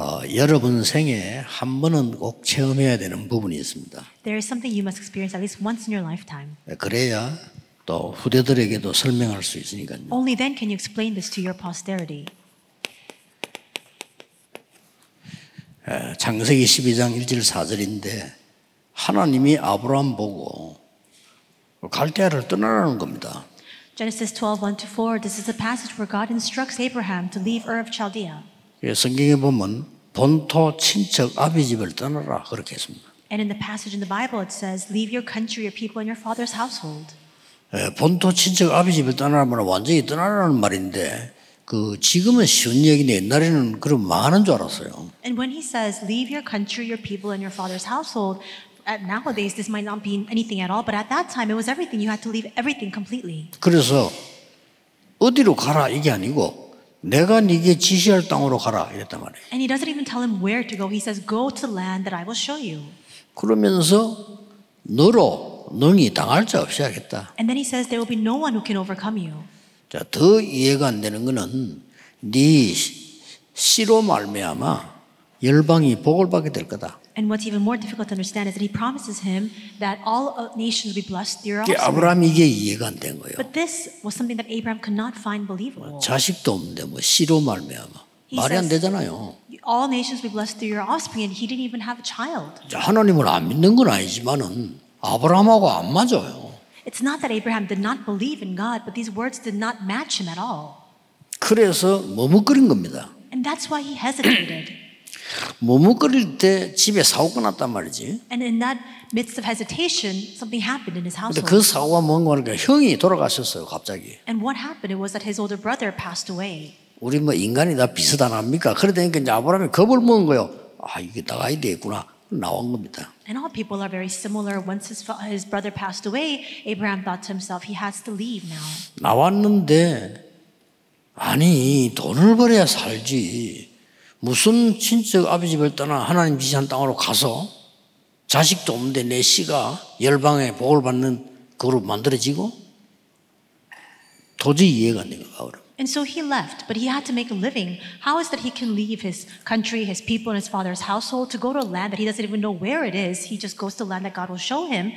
어, 여러분 생에 한 번은 꼭 체험해야 되는 부분이 있습니다. There is something you must experience at least once in your lifetime. 그래야 또 후대들에게도 설명할 수 있으니까요. Only then can you explain this to your posterity. 에, 창세기 12장 1절 4절인데 하나님이 아브라함 보고 갈대아를 떠나라는 겁니다. Genesis 12, 1 to 4. This is a passage where God instructs Abraham to leave Ur of Chaldea. 예, 성경에 보면 본토 친척 아비 집을 떠나라 그렇게 했습니다. And in the passage in the Bible, it says, Leave your country, your people, and your father's household. 예, 본토 친척 아비 집을 떠나라면 완전히 떠나라는 말인데 그 지금은 쉬운 얘기인데 옛날에는 그럼 망하는 줄 알았어요. And when he says, Leave your country, your people, and your father's household, nowadays this might not be anything at all, but at that time it was everything. You had to leave everything completely. 그래서 어디로 가라 이게 아니고 내가 네게 지시할 땅으로 가라 이랬단 말이에요. And he doesn't even tell him where to go. He says, Go to the land that I will show you. 그러면서 너로 능히 당할 자 없이 하겠다. And then he says, There will be no one who can overcome you. 자, 더 이해가 안 되는 거는 네 씨로 말미암아 열방이 복을 받게 될 거다. And what's even more difficult to understand is that he promises him that all uh, nations will be blessed through your 이게 offspring. 아브라함 이게 이해가 안 된 거예요. But this was something that Abraham could not find believable. 자식도 없는데 뭐 씨로 말미암아 He 말이 안 says- 되잖아요. All nations will be blessed through your offspring, and he didn't even have a child. 자, 하나님을 안 믿는 건 아니지만은 아브라함하고 안 맞아요. It's not that Abraham did not believe in God, but these words did not match him at all. 그래서 머뭇거린 겁니다. And that's why he hesitated. 머뭇거릴 때 집에 사고가 났단 말이지. And in that midst of hesitation, something happened in his 근데 household. 그 사고가 뭔가 하니까 형이 돌아가셨어요, 갑자기. And what happened? It was that his older brother passed away. 우리 뭐 인간이 다 비슷하답니까? 그러다니까 이제 아브라함이 겁을 먹은 거예요. 아, 이게 나가야 되겠구나. 나온 겁니다. And all people are very similar. Once his, fa- his brother passed away, Abraham thought to himself, he has to leave now. 나왔는데, 아니, 돈을 벌어야 살지. 무슨 친척 아비 집을 떠나 하나님 지시한 땅으로 가서 자식도 없는데 내 씨가 열방에 복을 받는 그로 만들어지고 도저히 이해가 안 되는 거야. And so he left, but he had to make a living. How is that he can leave his country, his people, and his father's household to go to a land that he doesn't even know where it is? He just goes to land that God will show him.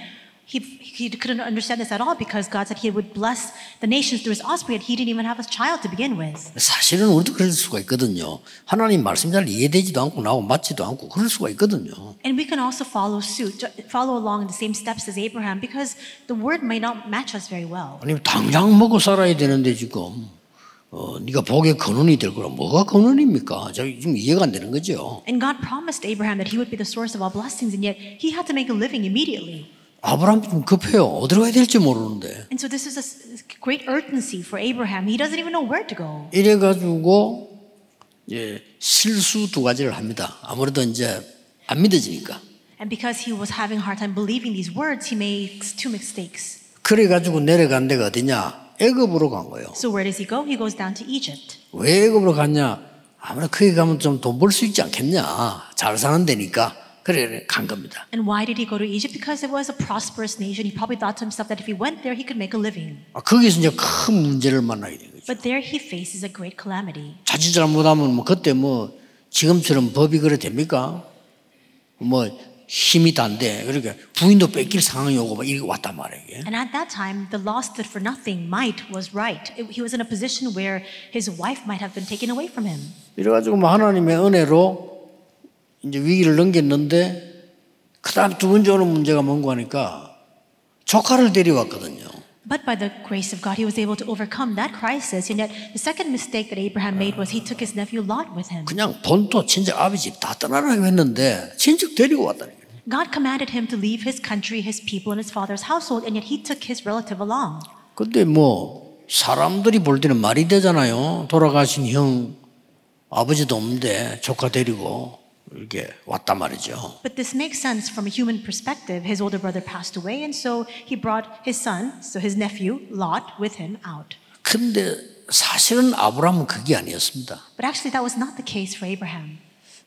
He, he couldn't understand this at all because God said he would bless the nations through his offspring, and he didn't even have a child to begin with. 사실은 우리도 그럴 수가 있거든요. 하나님 말씀 잘 이해되지도 않고 나하고 맞지도 않고 그럴 수가 있거든요. And we can also follow suit, follow along in the same steps as Abraham because the word may not match us very well. 아니 당장 먹고 살아야 되는데 지금 어, 네가 복의 근원이 될 거라 뭐가 근원입니까? 저 지금 이해가 안 되는 거죠. And God promised Abraham that he would be the source of all blessings, and yet he had to make a living immediately. 아브라함 좀 급해요. 어디로 가야 될지 모르는데 And so this is a great urgency for Abraham. He doesn't even know where to go. 이래 가지고 이제 실수 두 가지를 합니다. 아무래도 이제 안 믿어지니까. And because he was having a hard time believing these words, he makes two mistakes. 그래 가지고 내려간 데가 어디냐? 애굽으로 간 거예요. So where does he go? He goes down to Egypt. 왜 애굽으로 갔냐? 아무래도 거기 가면 좀 돈 벌 수 있지 않겠냐? 잘 사는 데니까 그래 간 겁니다. And why did he go to Egypt? Because it was a prosperous nation. He probably thought to himself that if he went there, he could make a living. 아, 거기서 이제 큰 문제를 만나게 된 거죠. But there he faces a great calamity. 자칫 잘못하면 뭐 그때 뭐 지금처럼 법이 그래 됩니까? 뭐 힘이 단데 그러니까 부인도 뺏길 상황이 오고 막 이렇게 왔단 말이에요. 이게. And at that time, the law stood for nothing. Might was right. He was in a position where his wife might have been taken away from him. 이래가지고 뭐 하나님의 은혜로 이제 위기를 넘겼는데 그 다음 두 번째 오는 문제가 뭔가 하니까 조카를 데려왔거든요. But by the grace of God, he was able to overcome that crisis. And yet, the second mistake that Abraham made was he took his nephew Lot with him. 그냥 본토 친척 집다 떠나라고 했는데 친척 데리고 왔다니까. God commanded him to leave his country, his people, and his father's household, and yet he took his relative along. 근데 뭐 사람들이 볼 때는 말이 되잖아요. 돌아가신 형 아버지도 없는데 조카 데리고 이렇게 왔단 말이죠. But this makes sense from a human perspective. His older brother passed away, and so he brought his son, so his nephew, Lot, with him out. 근데 사실은 아브라함은 그게 아니었습니다. But actually, that was not the case for Abraham.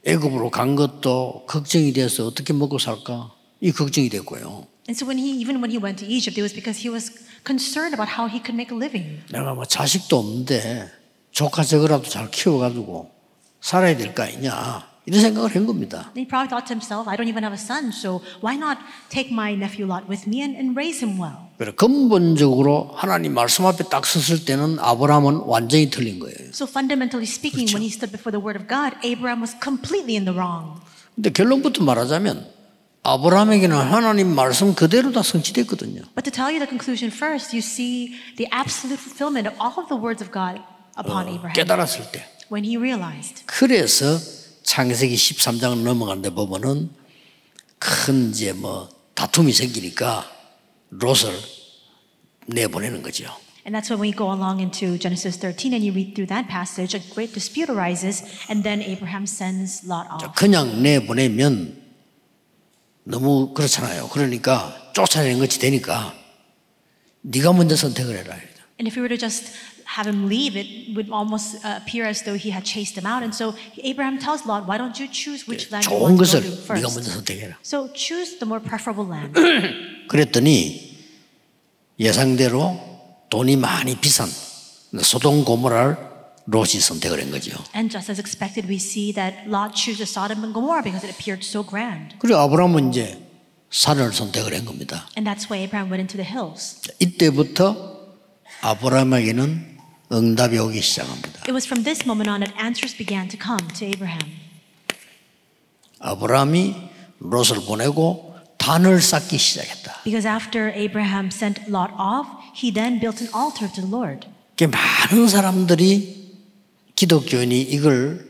애굽으로 간 것도 걱정이 돼서 어떻게 먹고 살까? 이 걱정이 됐고요. And so when he, even when he went to Egypt, it was because he was concerned about how he could make a living. 내가 뭐 자식도 없는데 조카 저거라도 잘 키워가지고 살아야 될 거 아니냐? 이런 생각을 한 겁니다. He probably thought to himself, I don't even have a son, so why not take my nephew Lot with me and, and raise him well? 그래 근본적으로 하나님 말씀 앞에 딱 섰을 때는 아브라함은 완전히 틀린 거예요. So fundamentally speaking, when he stood before the word of God, Abraham was completely in the wrong. 근데 결론부터 말하자면 아브라함에게는 하나님 말씀 그대로 다 성취됐거든요. But to tell you the conclusion first, you see the absolute fulfillment of all of the words of God upon Abraham 깨달았을 때. when he realized. 그래서 창세기 13장을 넘어가는데 보면은 큰 이제 뭐 다툼이 생기니까 롯을 내보내는 거죠. And that's when you go along into Genesis 13 and you read through that passage, a great dispute arises, and then Abraham sends Lot off. 그냥 내보내면 너무 그렇잖아요. 그러니까 쫓아내는 것이 되니까 네가 먼저 선택을 해라. And if we were to just have him leave, it would almost uh, appear as though he had chased him out. And so Abraham tells Lot, why don't you choose which land you 좋은 want to 것을 go to 네가 먼저 first? 선택해라. So choose the more preferable land. 그랬더니 예상대로 돈이 많이 비싼 소동 고모라를 롯이 선택을 한 거죠. And just as expected, we see that Lot chooses Sodom and Gomorrah because it appeared so grand. 그리고 아브라함은 이제 산을 선택을 한 겁니다. And that's why Abraham went into the hills. 이때부터 아브라함에게는 응답이 오기 시작합니다. It was from this moment on that answers began to come to Abraham. 아브라함이 롯을 보내고 단을 쌓기 시작했다. Because after Abraham sent Lot off, he then built an altar to the Lord. 그 많은 사람들이 기독교인이 이걸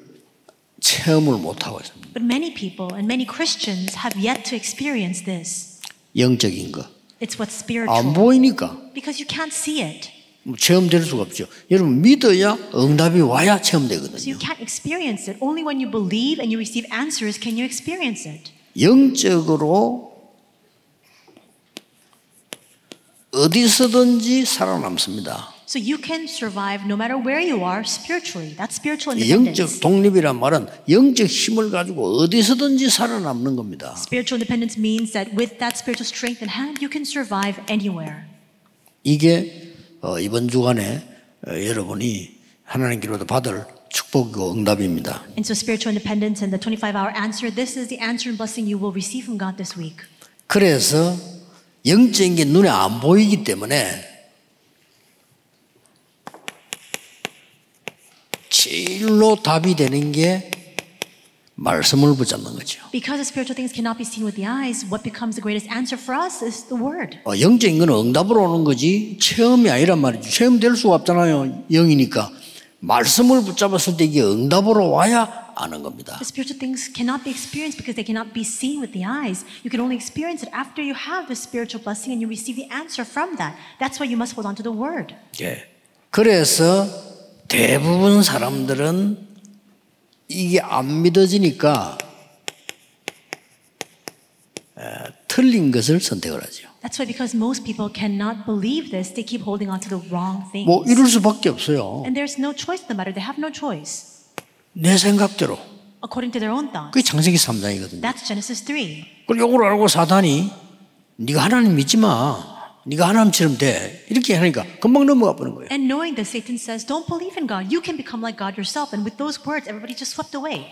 체험을 못 하고 있습니다. But many people and many Christians have yet to experience this. 영적인 거. It's what's 안 spiritual. 보이니까 Because you can't see it. 뭐 체험될 수가 없죠. 여러분 믿어야 응답이 와야 So you 체험되거든요. can't experience it. Only when you believe and you receive answers can you experience it. 영적으로 어디서든지 살아남습니다. So you can survive no matter where you are spiritually. That's spiritual 이 independence. 영적 독립이란 말은 영적 힘을 가지고 어디서든지 살아남는 겁니다. Spiritual independence means that with that spiritual strength in hand, you can survive anywhere. 이게 어, 이번 주간에 어, 여러분이 하나님께로부터 받을 축복이고 응답입니다. And so spiritual independence and the 25-hour answer, this is the answer and blessing you will receive from God this week. 그래서 영적인 게 눈에 안 보이기 때문에 제일로 답이 되는 게 말씀을 붙잡는 거죠. Because the spiritual things cannot be seen with the eyes, what becomes the greatest answer for us is the word. 어, 영적인 건 응답으로 오는 거지 체험이 아니란 말이죠. 체험될 수가 없잖아요. 영이니까. 말씀을 붙잡았을 때 이게 응답으로 와야 아는 겁니다. The spiritual things cannot be experienced because they cannot be seen with the eyes. You can only experience it after you have the spiritual blessing and you receive the answer from that. That's why you must hold on to the word. 예. 그래서 대부분 사람들은 이게 안 믿어지니까 에, 틀린 것을 선택을 하죠. That's why because most people cannot believe this, they keep holding on to the wrong things. 뭐 이럴 수밖에 없어요. And there's no choice in the matter. They have no choice. 내 생각대로. According to their own thought. 그게 창세기 3장이거든요. That's Genesis 3. 그리고 이걸 알고 사단이 네가 하나님 믿지 마. 네가 하나님처럼 돼. 이렇게 하니까 금방 넘어가 버는 거예요. And knowing this, Satan says, Don't believe in God. You can become like God yourself. And with those words, everybody just swept away.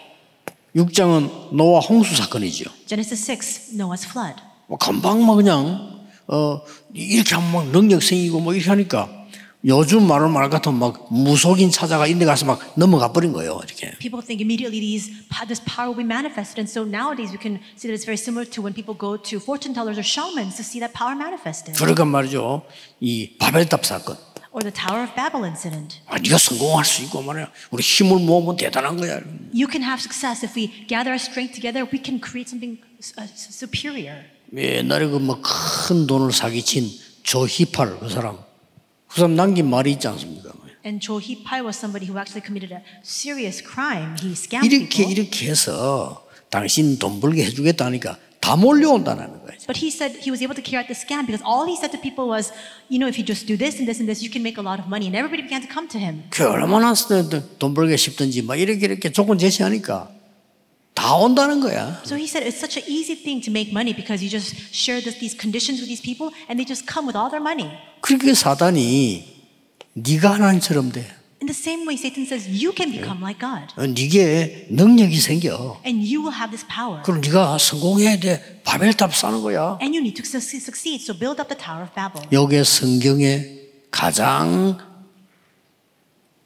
6장은 노아 홍수 사건이죠. Genesis 6, Noah's flood. 뭐 금방 막 그냥 어 이렇게 하면 막 능력 생기고 뭐 이렇게 하니까 요즘 말을 말 같으면 막 무속인 찾아가 인데 가서 막 넘어가 버린 거예요. 이렇게. People think immediately these, this power will be manifested. And so nowadays we can see that it's very similar to when people go to fortune tellers or shamans to see that power manifested. 그러니까 말이죠. 이 바벨탑 사건. Or the Tower of Babel incident. 아, 네가 성공할 수 있고 말이야. 우리 힘을 모으면 대단한 거야. You can have success if we gather our strength together. We can create something uh, superior. 옛날에 그뭐큰 돈을 사기친 조 히팔 그 사람. 그 사람 남긴 말이 있지 않습니까? And Cho Hee Pai was somebody who actually committed a serious crime. He scammed 이렇게 people. 이렇게 해서 당신 돈 벌게 해주겠다니까 다 몰려온다는 거예요. But he said he was able to carry out the scam because all he said to people was, you know, if you just do this and this and this, you can make a lot of money. And everybody began to come to him. 그 얼마나 돈 벌게 싶든지 막 이렇게 이렇게 조건 제시하니까 다 온다는 거야. So he said it's such an easy thing to make money because you just share this, these conditions with these people and they just come with all their money. 그렇게 사단이 네가 하나님처럼 돼. In the same way, Satan says you can become like God. 어, 네게 능력이 생겨. And you will have this power. 그럼 네가 성공해야 돼. 바벨탑 쌓는 거야. And you need to succeed, succeed. So build up the Tower of Babel. 여기에 성경에 가장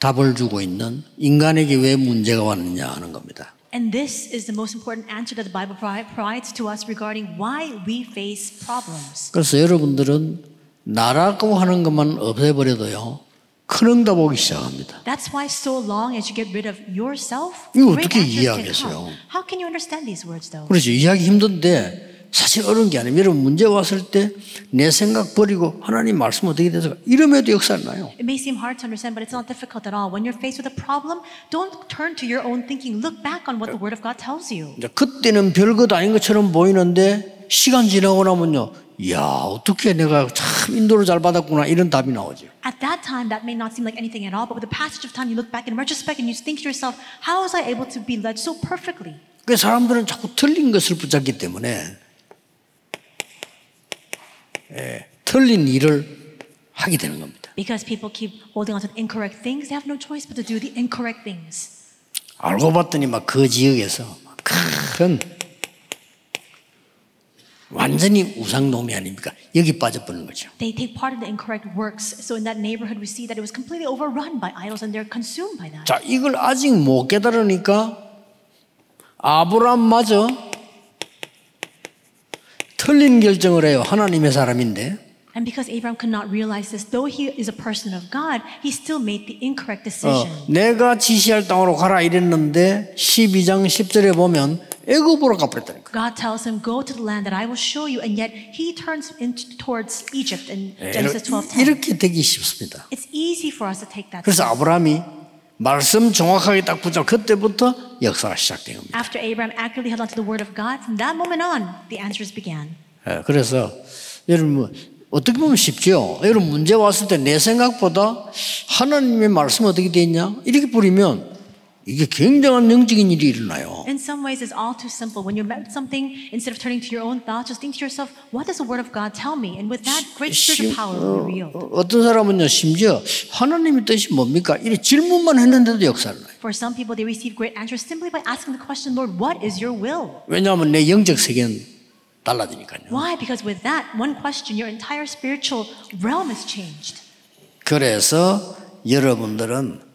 답을 주고 있는 인간에게 왜 문제가 왔느냐 하는 겁니다. And this is the most important answer that the Bible provi- provides to us regarding why we face problems. 그래서 여러분들은 나라고 하는 것만 없애버려도요. 큰 응답 오기 시작합니다. That's why so long as you get rid of yourself, 이거 great 어떻게 answers can 이해하겠어요? come. How can you understand these words though? 그렇죠. 이해하기 힘든데 사실 어려운 게 아니에요. 여러분 문제 왔을 때 내 생각 버리고 하나님 말씀 어떻게 돼서 이러면도 역사를 나요. It may seem hard to understand, but it's not difficult at all. When you're faced with a problem, don't turn to your own thinking. Look back on what the Word of God tells you. 그때는 별것 아닌 것처럼 보이는데 시간 지나고 나면요. 야 어떻게 내가 참 인도를 잘 받았구나 이런 답이 나오죠. At that time, that may not seem like anything at all, but with the passage of time, you look back in retrospect and you think to yourself, how was I able to be led so perfectly? 그 사람들은 자꾸 틀린 것을 붙잡기 때문에 예, 틀린 일을 하게 되는 겁니다. Because people keep holding on to incorrect things, they have no choice but to do the incorrect things. 알고 봤더니 막 그 지역에서 큰 완전히 우상놈이 아닙니까? 여기 빠져버리는 거죠. They take part in the incorrect works. So in that neighborhood, we see that it was completely overrun by idols and they're consumed by that. 자, 이걸 아직 못 깨달으니까 아브람마저 틀린 결정을 해요. 하나님의 사람인데. And because Abraham could not realize this, though he is a person of God, he still made the incorrect 어, decision. 내가 지시할 땅으로 가라 이랬는데 12장 10절에 보면 애굽으로 가버렸다니까. God tells him, "Go to the land that I will show you," and yet he turns into, towards Egypt in 예, Genesis 12:10. 이렇게 되기 쉽습니다. It's easy for us to take that. 그래서. 아브라함이 말씀 정확하게 딱 붙잡 그때부터 역사가 시작된 겁니다. After Abraham accurately held on to the word of God, from that moment on, the answers began. 예, 그래서 여러분 어떻게 보면 쉽죠. 여러분 문제 왔을 때 내 생각보다 하나님의 말씀 어떻게 돼 있냐 이렇게 뿌리면 이게 굉장한 영적인 일이 일어나요. In some ways, it's all too simple. When you're met with something, instead of turning to your own thoughts, just think to yourself, "What does the word of God tell me?" And with that, great spiritual power will be revealed. 어, 어떤 사람은요 심지어 하나님의 뜻이 뭡니까? 이래 질문만 했는데도 역사를 나요. For some people, they receive great answers simply by asking the question, "Lord, what is your will?" 왜냐하면 내 영적 세계는 달라지니까요. Why? Because with that one question, your entire spiritual realm is changed. 그래서 여러분들은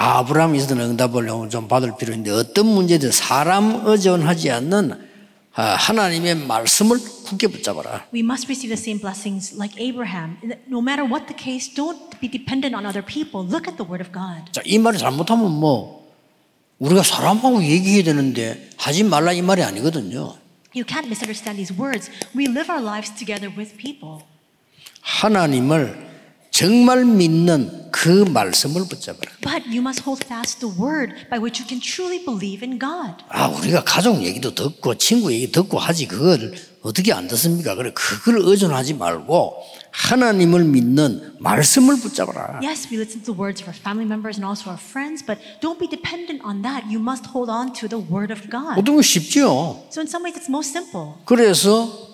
아브라함이 있었던 응답을 좀 받을 필요 있는데 어떤 문제든 사람 의존하지 않는 아, 하나님의 말씀을 굳게 붙잡아라. We must receive the same blessings like Abraham. No matter what the case, don't be dependent on other people. Look at the word of God. 자, 이 말을 잘못하면 뭐 우리가 사람하고 얘기해야 되는데 하지 말라 이 말이 아니거든요. You can't misunderstand these words. We live our lives together with people. 하나님을 정말 믿는 그 말씀을 붙잡아라. But you must hold fast the word by which you can truly believe in God. 아, 우리가 가족 얘기도 듣고 친구 얘기 듣고 하지 그걸 어떻게 안 듣습니까? 그래 그걸 의존하지 말고 하나님을 믿는 말씀을 붙잡아라. Yes, we listen to the words of our family members and also our friends, but don't be dependent on that. You must hold on to the word of God. 어떤 거 쉽죠. So in some ways, it's most simple. 그래서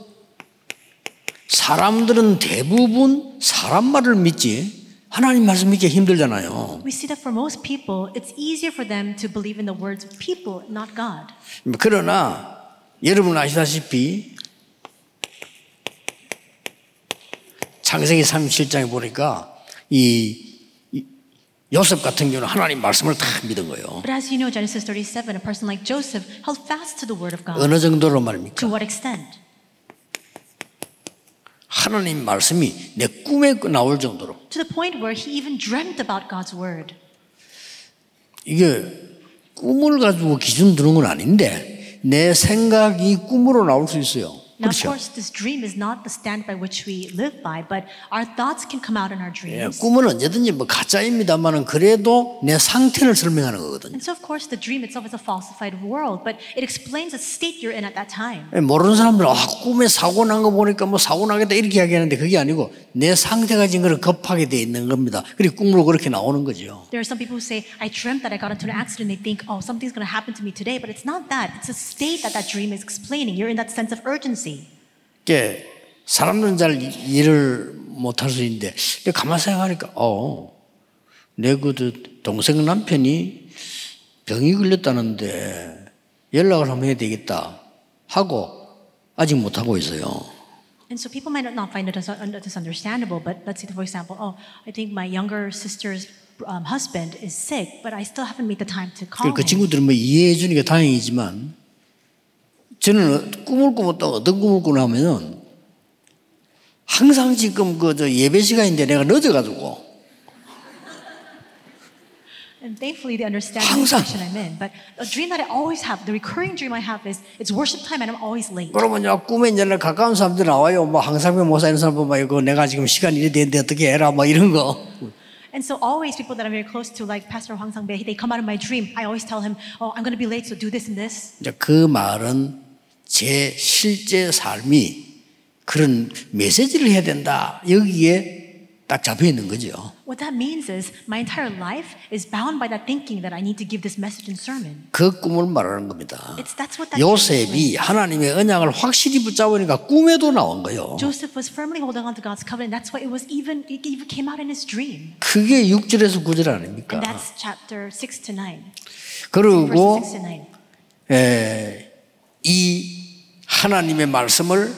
사람들은 대부분 사람 말을 믿지 하나님 말씀 믿기 힘들잖아요. We see that for most people, it's easier for them to believe in the words of people, not God. 그러나 여러분 아시다시피 창세기 37장에 보니까 이, 이 요셉 같은 경우는 하나님 말씀을 다 믿은 거예요. But as you know, Genesis 37, a person like Joseph held fast to the word of God. 어느 정도로 말입니까? To what extent? 하나님 말씀이 내 꿈에 나올 정도로 To the point where he even dreamt about God's word. 이게 꿈을 가지고 기준 두는 건 아닌데 내 생각이 꿈으로 나올 수 있어요. Now, of 그렇죠? course, this dream is not the stand by which we live by, but our thoughts can come out in our 예, dreams. 꿈은 언제든지 뭐 가짜입니다만은 그래도 내 상태를 설명하는 거거든요. And so, of course, the dream itself is a falsified world, but it explains the state you're in at that time. 예, 모르는 사람들은 아, 꿈에 사고 난 거 보니까 뭐 사고 나겠다 이렇게 이야기하는데 그게 아니고 내 상태가 지금 그렇게 급하게 돼 있는 겁니다. 그리고 꿈으로 그렇게 나오는 거죠. There are some people who say, I dreamt that I got into an accident. They think, oh, something's going to happen to me today. But it's not that. It's a state that that dream is explaining. You're in that sense of urgency. 이게 사람들은 잘 이해를 못할 수 있는데 가만 생각하니까 어 내그 동생 남편이 병이 걸렸다는데 연락을 한번 해야 되겠다 하고 아직 못 하고 있어요. And so people might not find it as, as understandable, but let's say, for example, oh, I think my younger sister's um, husband is sick, but I still haven't made the time to call 그 him. 친구들은 뭐 이해해 주니까 다행이지만 저는 꿈을 꾸었다 어떤 꿈을 꾸나 하면은 항상 지금 그 저 예배 시간인데 내가 늦어가지고 And thankfully, they understand the 항상. situation I'm in. But a dream that I always have, the recurring dream I have is it's worship time and I'm always late. 그러면 이제 꿈에 이제 가까운 사람들 나와요. 뭐 항상병 목사 이런 사람 보면 이거 내가 지금 시간이 이래 되는데 어떻게 해라 뭐 이런 거. And so always people that I'm very close to, like Pastor Hwang Sang-bae, they come out of my dream. I always tell him, oh, I'm going to be late, so do this and this. 이제 그 말은 제 실제 삶이 그런 메시지를 해야 된다. 여기에 딱 잡혀 있는 거죠. What that means is my entire life is bound by that thinking that I need to give this message and sermon. 그 꿈을 말하는 겁니다. It's that's what that 요셉이 하나님의 언약을 확실히 붙잡으니까 꿈에도 나온 거예요. Joseph was firmly holding on to God's covenant. That's why it was even it even came out in his dream. 그게 6절에서 9절 아닙니까? And that's chapter 6 to 9. 그리고 Verses 6 to 9. 에, 이 하나님의 말씀을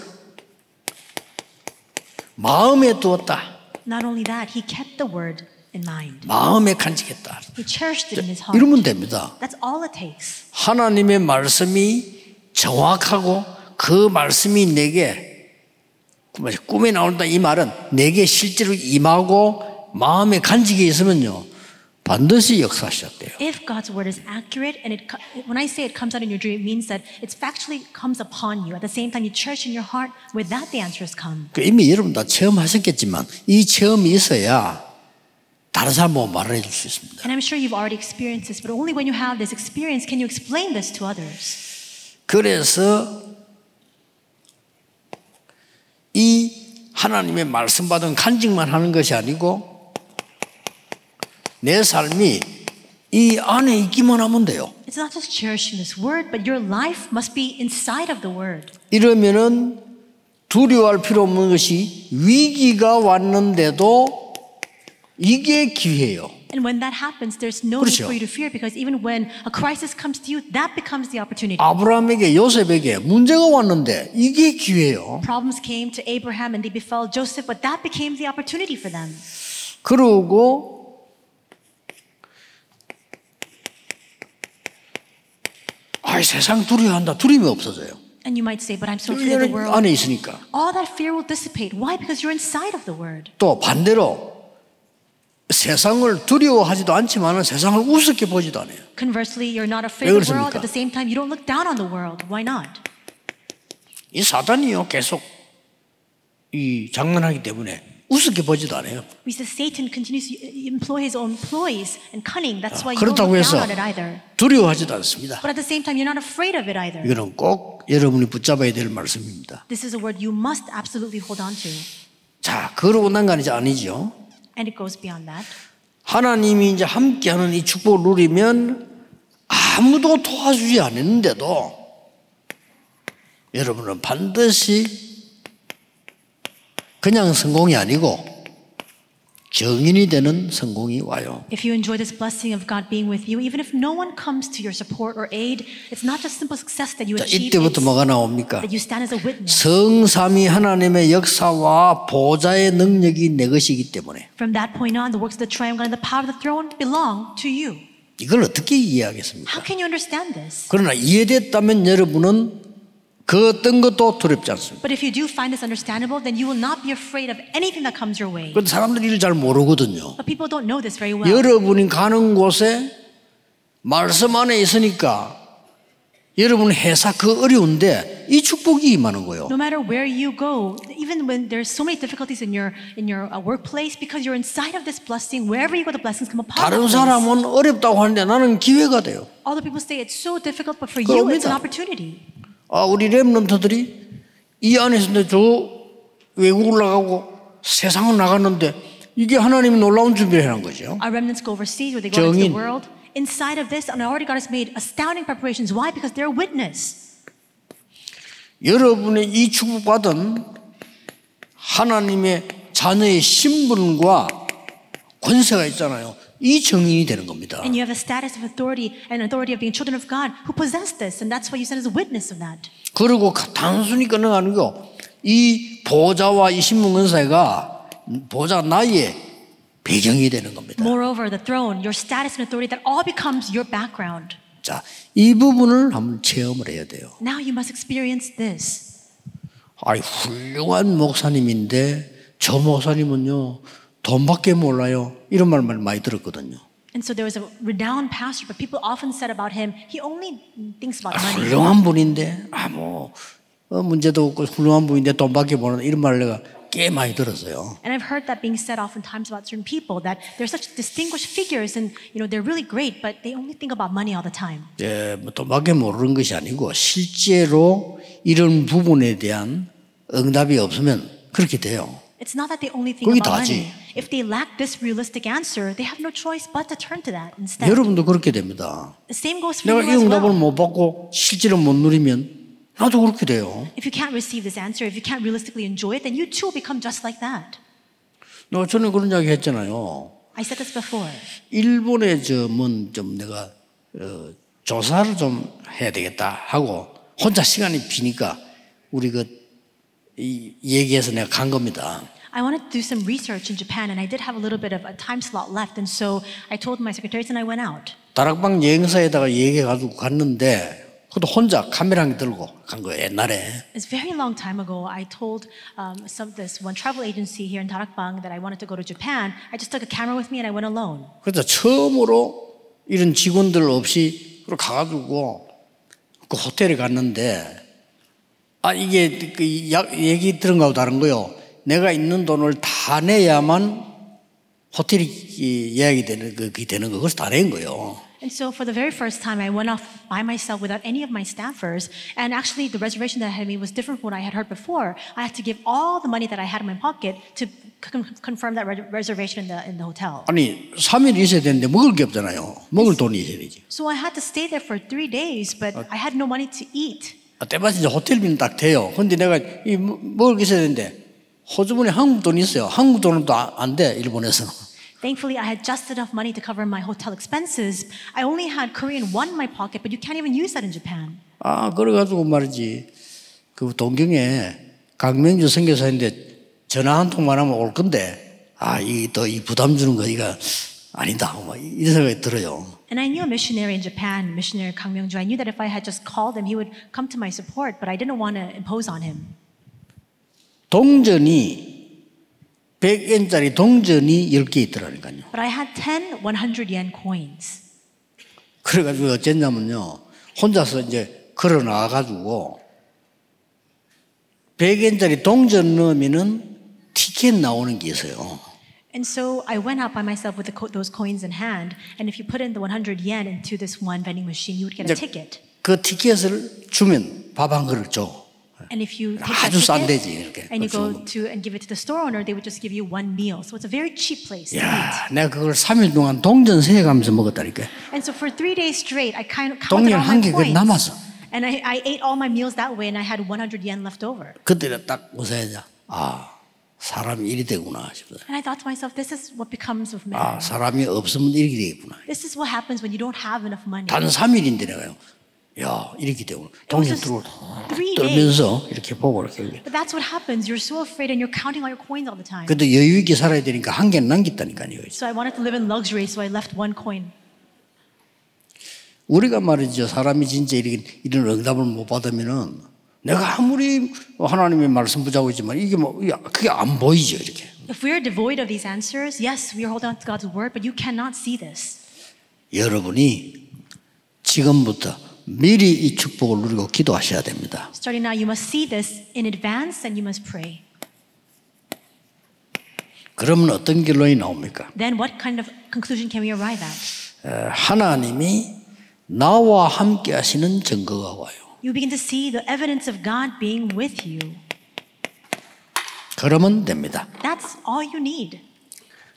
마음에 두었다. Not only that, he kept the word in mind. 마음에 간직했다. He cherished it in his heart. 이러면 됩니다. That's all it takes. 하나님의 말씀이 정확하고 그 말씀이 내게 꿈에 나온다 이 말은 내게 실제로 임하고 마음에 간직이 있으면요 반드시 역사 시작돼요. If God's word is accurate and it when I say it comes out in your dream, it means that it factually comes upon you. At the same time, you cherish in your heart. With that, the answers come. 그 이미 여러분 다 체험하셨겠지만 이 체험이 있어야 다른 사람하고 말을 해줄 수 있습니다. And I'm sure you've already experienced this, but only when you have this experience can you explain this to others. 그래서 이 하나님의 말씀 받은 간직만 하는 것이 아니고 내 삶이 이 안에 있기만 하면 돼요. It's not just cherishing this word, but your life must be inside of the word. 이러면은 두려워할 필요 없는 것이 위기가 왔는데도 이게 기회예요. And when that happens, there's no 그렇죠. need for you to fear because even when a crisis comes to you, that becomes the opportunity. 아브라함에게 요셉에게 문제가 왔는데 이게 기회예요. Problems came to Abraham and they befell Joseph, but that became the opportunity for them. 그러고 아, 세상 두려워한다. 두려움이 없어져요. And you might say, but I'm so afraid of the world. 안에 있으니까. All that fear will dissipate. Why? Because you're inside of the word. 또 반대로 세상을 두려워하지도 않지만 세상을 우습게 보지도 않아요. Conversely, you're not afraid 왜 of the world. At the same time, you don't look down on the world. Why not? 이 사단이요 계속 이 장난하기 때문에 우습게 보지도 않아요. Because Satan continues to employ his own ploys and cunning. That's why you don't look down on it either. 두려워하지도 않습니다. But at the same time, you're not afraid of it either. 이거는 꼭 여러분이 붙잡아야 될 말씀입니다. This is a word you must absolutely hold on to. 자, 그러고 난건 이제 아니죠. And it goes beyond that. 하나님이 이제 함께하는 이 축복을 누리면 아무도 도와주지 않았는데도 여러분은 반드시 그냥 성공이 아니고 정인이 되는 성공이 와요. If you enjoy this blessing of God being with you, even if no one comes to your support or aid, it's not just simple success that you 자, achieve. 이때부터 뭐가 나옵니까? that you stand as a witness. 성삼위 하나님의 역사와 보좌의 능력이 내 것이기 때문에 From that point on, the works of the triumph God and the power of the throne belong to you. 이걸 어떻게 이해하겠습니까? How can you understand this? 그러나 이해됐다면 여러분은 그 어떤 것도 두렵지 않습니다. But if you do find this understandable, then you will not be afraid of anything that comes your way. 그런데 사람들이 이를 잘 모르거든요. But people don't know this very well. 여러분이 가는 곳에 말씀 안에 있으니까 여러분 회사 그 어려운데 이 축복이 임하는 거예요. No matter where you go, even when there's so many difficulties in your in your uh, workplace, because you're inside of this blessing, wherever you go, the blessings come upon 다른 that place. 사람은 어렵다고 하는데 나는 기회가 돼요. Other people say it's so difficult, but for you, it's an opportunity. 아, 우리 랩런트들이 이 안에서 저 외국 올라가고 세상을 나갔는데 이게 하나님이 놀라운 준비를 해놓은 거죠. Our remnants go overseas, where they go into the world. Inside of this, and already God has made astounding preparations. Why? Because they're a witness. 여러분의 이 축복받은 하나님의 자녀의 신분과 권세가 있잖아요. 이 정인이 되는 겁니다. And you have a status of authority and authority of being children of God who possess this, and that's why you stand as a witness of that. 그리고 가- 단순히 끝나가는 거, 이 보좌와 이 신문건사가 보좌 나의 배경이 되는 겁니다. Moreover, the throne, your status and authority, that all becomes your background. 자, 이 부분을 한번 체험을 해야 돼요. Now you must experience this. 아이, 훌륭한 목사님인데 저 목사님은요, 돈밖에 몰라요. 이런 말만 많이 들었거든요. And so there was a renowned pastor, but people often said about him, he only thinks about 아, money. 훌륭한 분인데, 아, 뭐, 어, 문제도 없고 훌륭한 분인데 돈밖에 모르는 이런 말을 내가 꽤 많이 들었어요. And I've heard that being said oftentimes about certain people that they're such distinguished figures and you know they're really great, but they only think about money all the time. 예, 뭐 돈밖에 모르는 것이 아니고 실제로 이런 부분에 대한 응답이 없으면 그렇게 돼요. It's not that they only think 거기 about 다지. money. If they lack this realistic answer, they have no choice but to turn to that instead. 여러분도 그렇게 됩니다. The same goes for 내가 you 이 as 응답을 well. 못 받고 실제로 못 누리면 나도 그렇게 돼요. If you can't receive this answer, if you can't realistically enjoy it, then you too become just like that. 내가 전에 그런 이야기 했잖아요. I said this before. 일본의 점은 좀 내가 어, 조사를 좀 해야 되겠다 하고 혼자 시간이 비니까 우리 그 이, 얘기해서 내가 간 겁니다. I wanted to do some research in Japan, and I did have a little bit of a time slot left, and so I told my secretaries and I went out. 다락방 여행사에다가 얘기해 가지고 갔는데 그것도 혼자 카메라 한 개 들고 간 거예요 옛날에. It's very long time ago. I told um, some this one travel agency here in Darakbang that I wanted to go to Japan. I just took a camera with me and I went alone. 그래서 처음으로 이런 직원들 없이 그걸 가가지고 그 호텔에 갔는데 아 이게 그 야- 얘기 들은 거하고 다른 거요. 내가 있는 돈을 다 내야만 호텔이 이 예약이 되는 그 그게 되는 거 그래서 다낸 거요. And so for the very first time, I went off by myself without any of my staffers. And actually, the reservation that I had made was different from what I had heard before. I had to give all the money that I had in my pocket to con- confirm that re- reservation in the, in the hotel. 아니 3일 있어야 되는데 먹을 게 없잖아요. 먹을 돈이 있어야 되지. So I had to stay there for three days, but I had no money to eat. 아, 때마침 이제 호텔비는 딱 돼요. 근데 내가 이 뭐- 먹을 게 있어야 되는데 호주머니 한국 돈이 있어요. 한국 돈은 또 안 돼 일본에서는. Thankfully, I had just enough money to cover my hotel expenses. I only had Korean won in my pocket, but you can't even use that in Japan. 아, 그래가지고 말이지. 그 동경에 강명주 선교사인데 전화 한 통만 하면 올 건데, 아, 이 또 이 부담 주는 거 이거 아니다. 뭐 이런 생각이 들어요. And I knew a missionary in Japan, missionary Kang Myung-ju. I knew that if I had just called him, he would come to my support, but I didn't want to impose on him. 동전이 100엔짜리 동전이 10개 있더라니까요. But I had 10 100 yen coins. 그래 가지고 어쨌냐면요. 혼자서 이제 걸어 나와 가지고 100엔짜리 동전 넣으면은 티켓 나오는 게 있어요. And so I went out by myself with the co- those coins in hand, and if you put in the 100 yen into this one vending machine, you would get a 이제 ticket. 그 티켓을 주면 밥 한 그릇 줘. And if you take that 아주 싼 ticket 데지, 이렇게. and you go 그거 to and give it to the store owner, they would just give you one meal. So it's a very cheap place to eat. 야, 내가 그걸 3일 동안 동전 세가면서 먹었다니까. And so for three days straight, I kind of counted 동전 all 한 my 개 그래 coins. 남았어. And I, I ate all my meals that way, and I had 100 yen left over. 그때 딱 웃어야죠. 아, 사람이 이리 되구나 싶어요. And I thought to myself, this is what becomes of man. 아, 사람이 없으면 이렇게 되겠구나. This is what happens when you don't have enough money. 단 3일인데 내가요. 야, 이렇게 되구나. 동전 three 떨면서 이렇게 보고 이렇게. But that's what happens. You're so afraid and you're counting all your coins all the time. 그래도 여유 있게 살아야 되니까 한 개는 남겼다니까요. So I wanted to live in luxury, so I left one coin. 우리가 말이죠. 사람이 진짜 이런, 이런 응답을 못 받으면은 내가 아무리 하나님의 말씀 붙잡고 있지만 이게 뭐, 그게 안 보이죠. 이렇게. If we are devoid of these answers, yes, we are holding on to God's word, but you cannot see this. 여러분이 지금부터 미리 이 축복을 누리고 기도하셔야 됩니다. Starting now, you must see this in advance and you must pray. 그러면 어떤 결론이 나옵니까? Then what kind of conclusion can we arrive at? 에, 하나님이 나와 함께 하시는 증거가 와요. You begin to see the evidence of God being with you. 그러면 됩니다. That's all you need.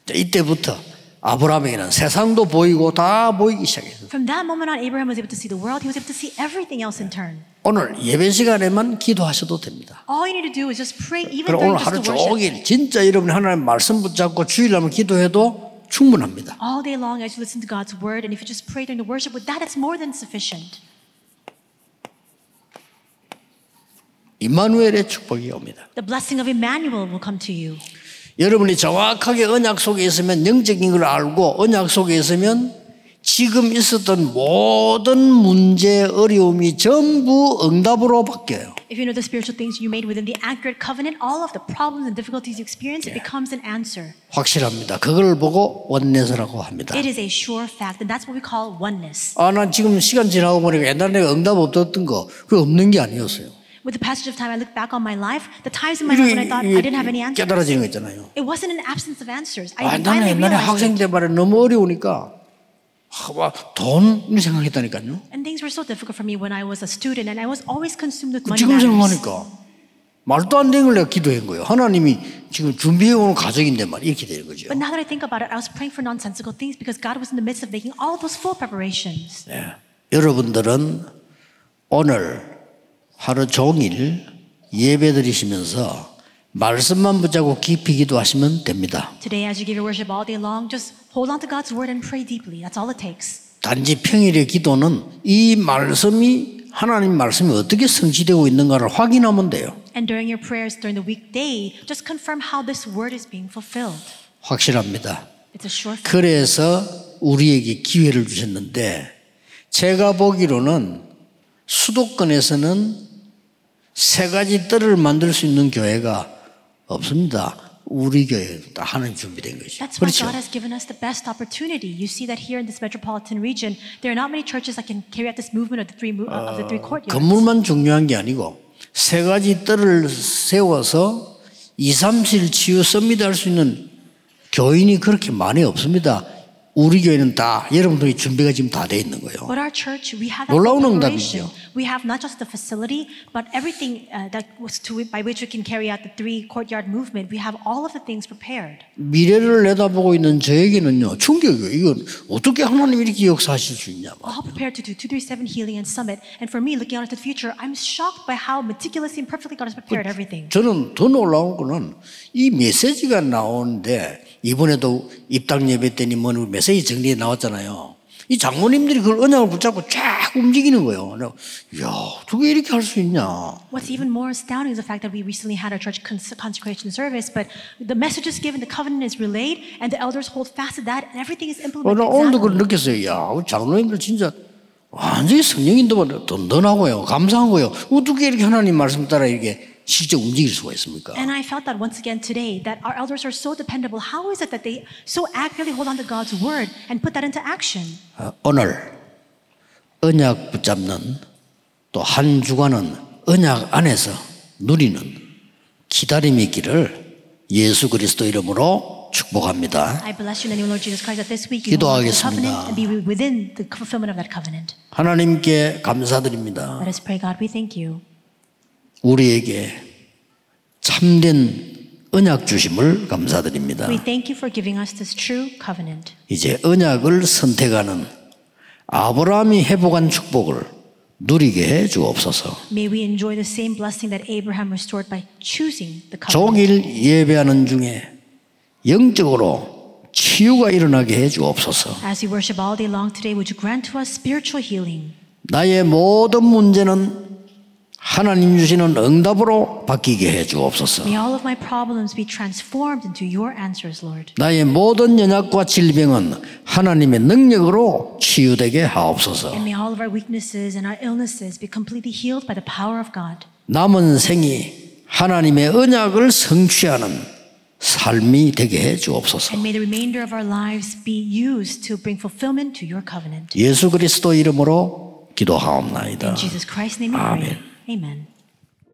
자, 이때부터 아브라함에게는 세상도 보이고 다 보이기 시작했어요. From that moment on, Abraham was able to see the world. He was able to see everything else in turn. 오늘 예배 시간에만 기도하셔도 됩니다. All you need to do is just pray, even 그럼 during 오늘 just 하루 the worship. 종일 진짜 여러분이 하나님 말씀 붙잡고 주일날 기도해도 충분합니다. All day long as you listen to God's word, and if you just pray during the worship, with that, it's more than sufficient. 임마누엘의 축복이 옵니다. The blessing of Emmanuel will come to you. 여러분이 정확하게 언약 속에 있으면 영적인 걸 알고 언약 속에 있으면 지금 있었던 모든 문제 어려움이 전부 응답으로 바뀌어요. If you know the spiritual things you made within the accurate covenant, all of the problems and difficulties you experience, it becomes an answer. 확실합니다. 그걸 보고 원내서라고 합니다. It is a sure fact, and that's what we call oneness. 아, 난 지금 시간 지나고 보니까 옛날에 응답 없었던 거, 그거 없는 게 아니었어요. With the passage of time, I look back on my life, the times in my life when I thought I didn't have any answers. 깨달아지는 거 있잖아요. It wasn't an absence of answers. 아, I 나는 finally 옛날에 realized 학생 it. 때 말에 너무 어려우니까 아, 와, 돈 생각했다니까요. And things were so difficult for me when I was a student, and I was always consumed with money 지금 matters. 생각하니까 말도 안 되는 걸 내가 기도한 거예요. 하나님이 지금 준비해 오는 가족인데 말 이렇게 되는 거죠. But now that I think about it, I was praying for nonsensical things because God was in the midst of making all those full preparations. 예. 여러분들은 오늘 하루 종일 예배 드리시면서 말씀만 붙잡고 깊이 기도하시면 됩니다. Today, as you give your worship all day long, just hold on to God's word and pray deeply. That's all it takes. 단지 평일의 기도는 이 말씀이 하나님 말씀이 어떻게 성취되고 있는가를 확인하면 돼요. And during your prayers during the weekday, just confirm how this word is being fulfilled. 확실합니다. It's a sure fact. 그래서 우리에게 기회를 주셨는데 제가 보기로는 수도권에서는 세 가지 뜰을 만들 수 있는 교회가 없습니다. 우리 교회도 다 하나님 준비된 거죠. That's why 그렇죠? God has given us the best opportunity. You see that here in this metropolitan region, there are not many churches that can carry out this movement of the three, of the three courtyards. 건물만 중요한 게 아니고 세 가지 뜰을 세워서 2, 3실 치유 섭니다 할 수 있는 교인이 그렇게 많이 없습니다. 우리 교회는 다 여러분들이 준비가 지금 다 돼 있는 거예요. But our church, we have 놀라운. 응답이죠. We have not just the facility, but everything uh, that was to by which we can carry out the three courtyard movement. We have all of the things prepared. 미래를 내다보고 있는 저에게는요 충격이에요. 이건 어떻게 하나님이 이렇게 역사하실 수 있냐. 봐. All prepared to do 237 Healing and Summit. And for me, looking out into the future, I'm shocked by how meticulously and perfectly God has prepared everything. 저는 더 놀라운 거는 이 메시지가 나오는데 이번에도 입당 예배 때니 뭐 메시지 정리에 나왔잖아요. 이 장모님들이 그걸 언약을 붙잡고 쫙 움직이는 거예요. 이야, 어떻게 이렇게 할 수 있냐. What's even more astounding is the fact that we recently had our church cons- consecration service, but the message is given, the covenant is relayed, and the elders hold fast to that, and everything is 어, implemented. 나 오늘도 그걸. 느꼈어요. 야, 장로님들 진짜 완전히 성령인도 든든하고요. 감사하고요. 어떻게 이렇게 하나님 말씀 따라 이렇게 실제 움직일 수가 있습니까? And I felt that once again today, that our elders are so dependable. How is it that they so accurately hold on to God's word and put that into action? 어, 오늘 언약 붙잡는 또 한 주간은 언약 안에서 누리는 기다림이 있기를 예수 그리스도 이름으로 축복합니다. I bless you in the name of Lord Jesus Christ that this week you will hold the 기도하겠습니다. covenant and be within the fulfillment of that covenant. 하나님께 감사드립니다. 우리에게 참된 언약 주심을 감사드립니다. We thank you for giving us this true covenant. 이제 언약을 선택하는 아브라함이 회복한 축복을 누리게 해 주옵소서. May we enjoy the same blessing that Abraham restored by choosing the covenant. 종일 예배하는 중에 영적으로 치유가 일어나게 해 주옵소서. 나의 모든 문제는 하나님 주시는 응답으로 바뀌게 해 주옵소서. May all of my problems be transformed into your answers, Lord. 나의 모든 연약과 질병은 하나님의 능력으로 치유되게 하옵소서. And may all of our weaknesses and our illnesses be completely healed by the power of God. 남은 생이 하나님의 언약을 성취하는 삶이 되게 해 주옵소서. And may the remainder of our lives be used to bring fulfillment to your covenant. 예수 그리스도 이름으로 기도하옵나이다. In Jesus Christ's name we pray. Amen.